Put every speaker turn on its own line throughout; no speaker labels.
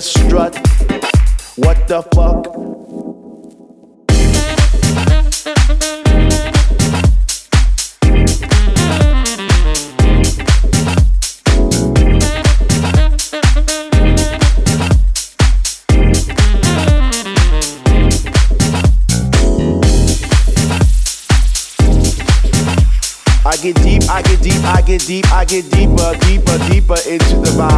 strut. What the fuck? I get deep, I get deep, I get deep, I get deeper, deeper, deeper into the vibe.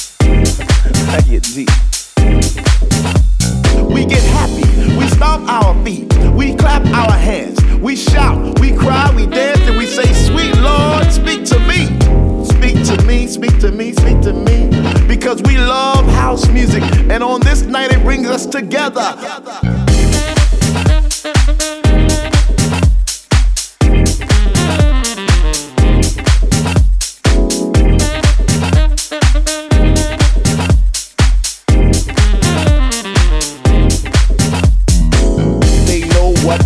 I get deep. We get happy, we stomp our feet, we clap our hands, we shout, we cry, we dance, and we say, Sweet Lord, speak to me. Speak to me, speak to me, speak to me. Because we love house music, and on this night it brings us together.